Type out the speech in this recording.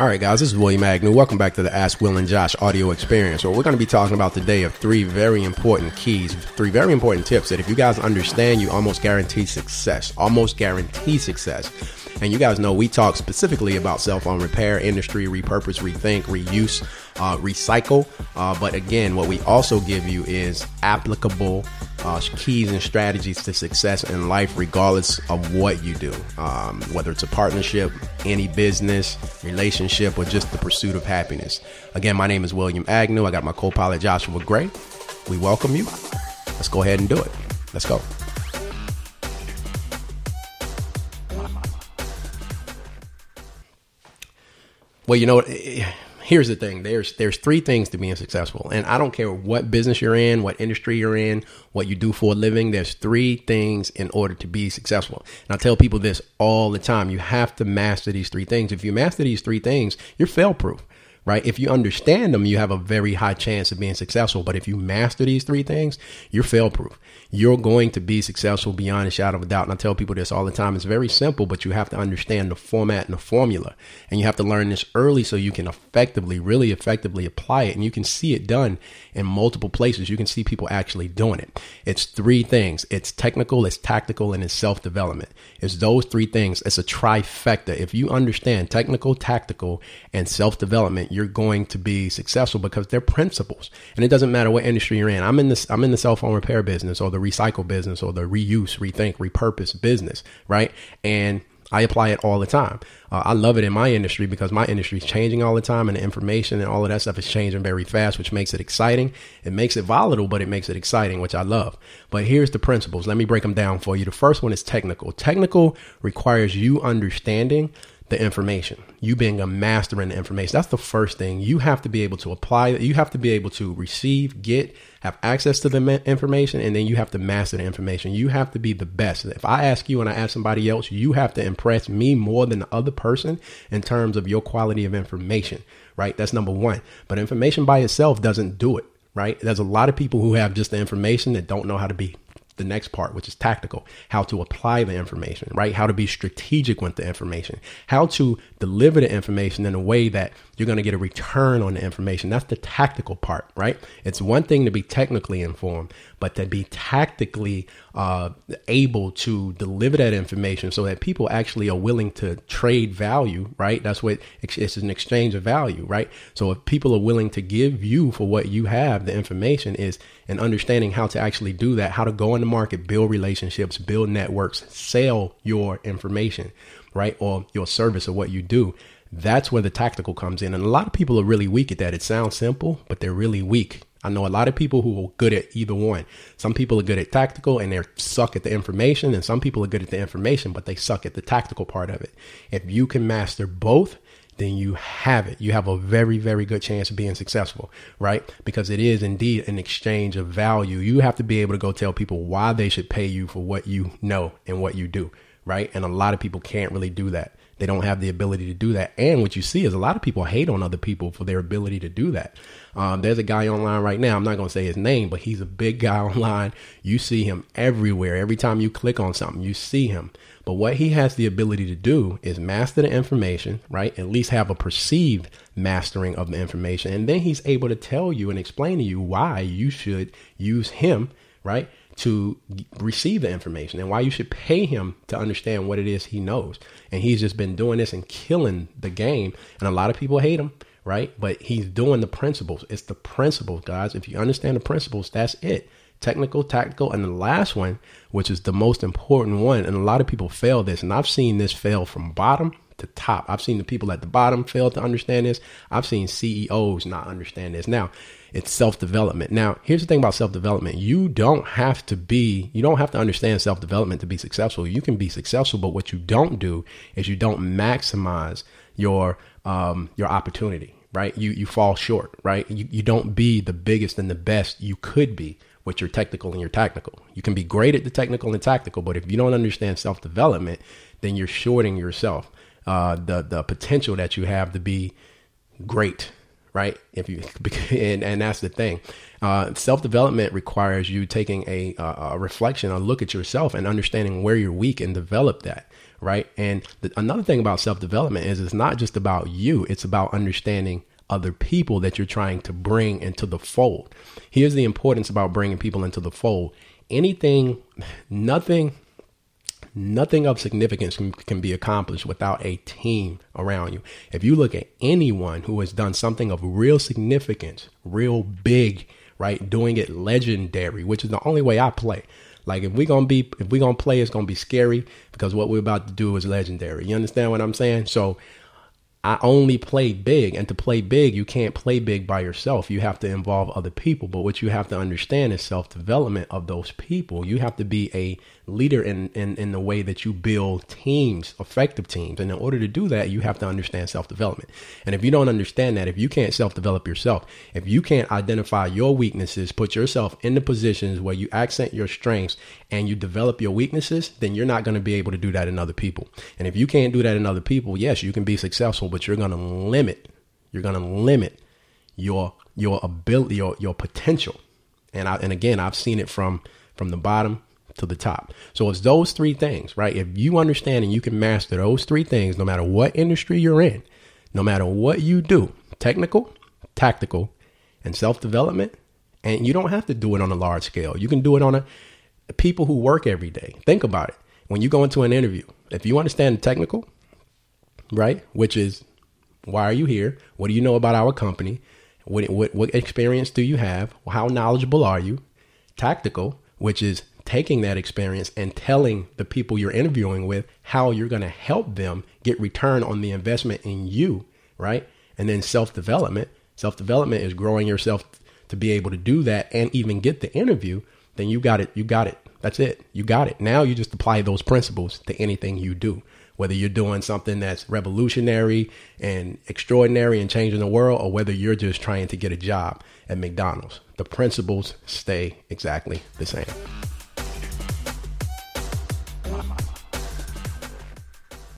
All right, guys, this is William Agnew. Welcome back to the Ask Will and Josh audio experience. Where we're going to be talking about today of three very important keys, three very important tips that if you guys understand, you almost guarantee success. Almost guarantee success. And you guys know we talk specifically about cell phone repair industry, repurpose, rethink, reuse, uh, recycle. Uh, but again, what we also give you is applicable uh, keys and strategies to success in life, regardless of what you do, um, whether it's a partnership, any business, relationship, or just the pursuit of happiness. Again, my name is William Agnew. I got my co pilot Joshua Gray. We welcome you. Let's go ahead and do it. Let's go. Well, you know? Here's the thing. There's there's three things to being successful, and I don't care what business you're in, what industry you're in, what you do for a living. There's three things in order to be successful. And I tell people this all the time. You have to master these three things. If you master these three things, you're fail proof right? If you understand them, you have a very high chance of being successful. But if you master these three things, you're fail proof. You're going to be successful beyond a shadow of a doubt. And I tell people this all the time. It's very simple, but you have to understand the format and the formula. And you have to learn this early so you can effectively, really effectively apply it. And you can see it done in multiple places. You can see people actually doing it. It's three things. It's technical, it's tactical, and it's self development. It's those three things. It's a trifecta. If you understand technical, tactical, and self development, you're going to be successful because they're principles. And it doesn't matter what industry you're in. I'm in this, I'm in the cell phone repair business or the recycle business or the reuse, rethink, repurpose business, right? And I apply it all the time. Uh, I love it in my industry because my industry is changing all the time and the information and all of that stuff is changing very fast, which makes it exciting. It makes it volatile, but it makes it exciting, which I love. But here's the principles. Let me break them down for you. The first one is technical. Technical requires you understanding the information, you being a master in the information. That's the first thing. You have to be able to apply You have to be able to receive, get, have access to the information, and then you have to master the information. You have to be the best. If I ask you and I ask somebody else, you have to impress me more than the other person in terms of your quality of information, right? That's number one. But information by itself doesn't do it right? There's a lot of people who have just the information that don't know how to be the next part, which is tactical, how to apply the information, right? How to be strategic with the information, how to deliver the information in a way that you're going to get a return on the information. That's the tactical part, right? It's one thing to be technically informed, but to be tactically uh, able to deliver that information so that people actually are willing to trade value, right? That's what it's an exchange of value, right? So if people are willing to give you for what you have, the information is and understanding how to actually do that, how to go in the market, build relationships, build networks, sell your information, right? Or your service or what you do that's where the tactical comes in. And a lot of people are really weak at that. It sounds simple, but they're really weak. I know a lot of people who are good at either one. Some people are good at tactical and they suck at the information, and some people are good at the information, but they suck at the tactical part of it. If you can master both, then you have it. You have a very, very good chance of being successful, right? Because it is indeed an exchange of value. You have to be able to go tell people why they should pay you for what you know and what you do, right? And a lot of people can't really do that. They don't have the ability to do that. And what you see is a lot of people hate on other people for their ability to do that. Um, there's a guy online right now. I'm not going to say his name, but he's a big guy online. You see him everywhere. Every time you click on something, you see him. But what he has the ability to do is master the information, right? At least have a perceived mastering of the information. And then he's able to tell you and explain to you why you should use him, right? To receive the information and why you should pay him to understand what it is he knows. And he's just been doing this and killing the game. And a lot of people hate him, right? But he's doing the principles. It's the principles, guys. If you understand the principles, that's it. Technical, tactical, and the last one, which is the most important one, and a lot of people fail this, and I've seen this fail from bottom to top. I've seen the people at the bottom fail to understand this. I've seen CEOs not understand this. Now, it's self development. Now, here's the thing about self development. You don't have to be, you don't have to understand self development to be successful. You can be successful, but what you don't do is you don't maximize your, um, your opportunity, right? You, you fall short, right? You, you don't be the biggest and the best you could be with your technical and your tactical. You can be great at the technical and tactical, but if you don't understand self development, then you're shorting yourself, uh, the, the potential that you have to be great right? If you and, and that's the thing. Uh, Self development requires you taking a, a reflection, a look at yourself, and understanding where you're weak and develop that, right? And the, another thing about self development is it's not just about you, it's about understanding other people that you're trying to bring into the fold. Here's the importance about bringing people into the fold. Anything, nothing, nothing of significance can, can, be accomplished without a team around you. If you look at anyone who has done something of real significance, real big, right, doing it legendary, which is the only way I play. Like if we're gonna be if we're gonna play, it's gonna be scary because what we're about to do is legendary. You understand what I'm saying? So I only play big, and to play big, you can't play big by yourself. You have to involve other people. But what you have to understand is self development of those people. You have to be a leader in, in, in the way that you build teams, effective teams. And in order to do that, you have to understand self development. And if you don't understand that, if you can't self develop yourself, if you can't identify your weaknesses, put yourself in the positions where you accent your strengths and you develop your weaknesses, then you're not going to be able to do that in other people. And if you can't do that in other people, yes, you can be successful, but you're going to limit, you're going to limit your, your ability, your, your potential. And I, and again, I've seen it from, from the bottom to the top. So it's those three things, right? If you understand and you can master those three things, no matter what industry you're in, no matter what you do, technical, tactical, and self development, and you don't have to do it on a large scale. You can do it on a people who work every day. Think about it. When you go into an interview, if you understand the technical, right, which is why are you here? What do you know about our company? What, what, what experience do you have? How knowledgeable are you? Tactical, which is taking that experience and telling the people you're interviewing with how you're going to help them get return on the investment in you, right? And then self development. Self development is growing yourself to be able to do that and even get the interview. Then you got it. You got it. That's it. You got it. Now you just apply those principles to anything you do. Whether you're doing something that's revolutionary and extraordinary and changing the world, or whether you're just trying to get a job at McDonald's, the principles stay exactly the same.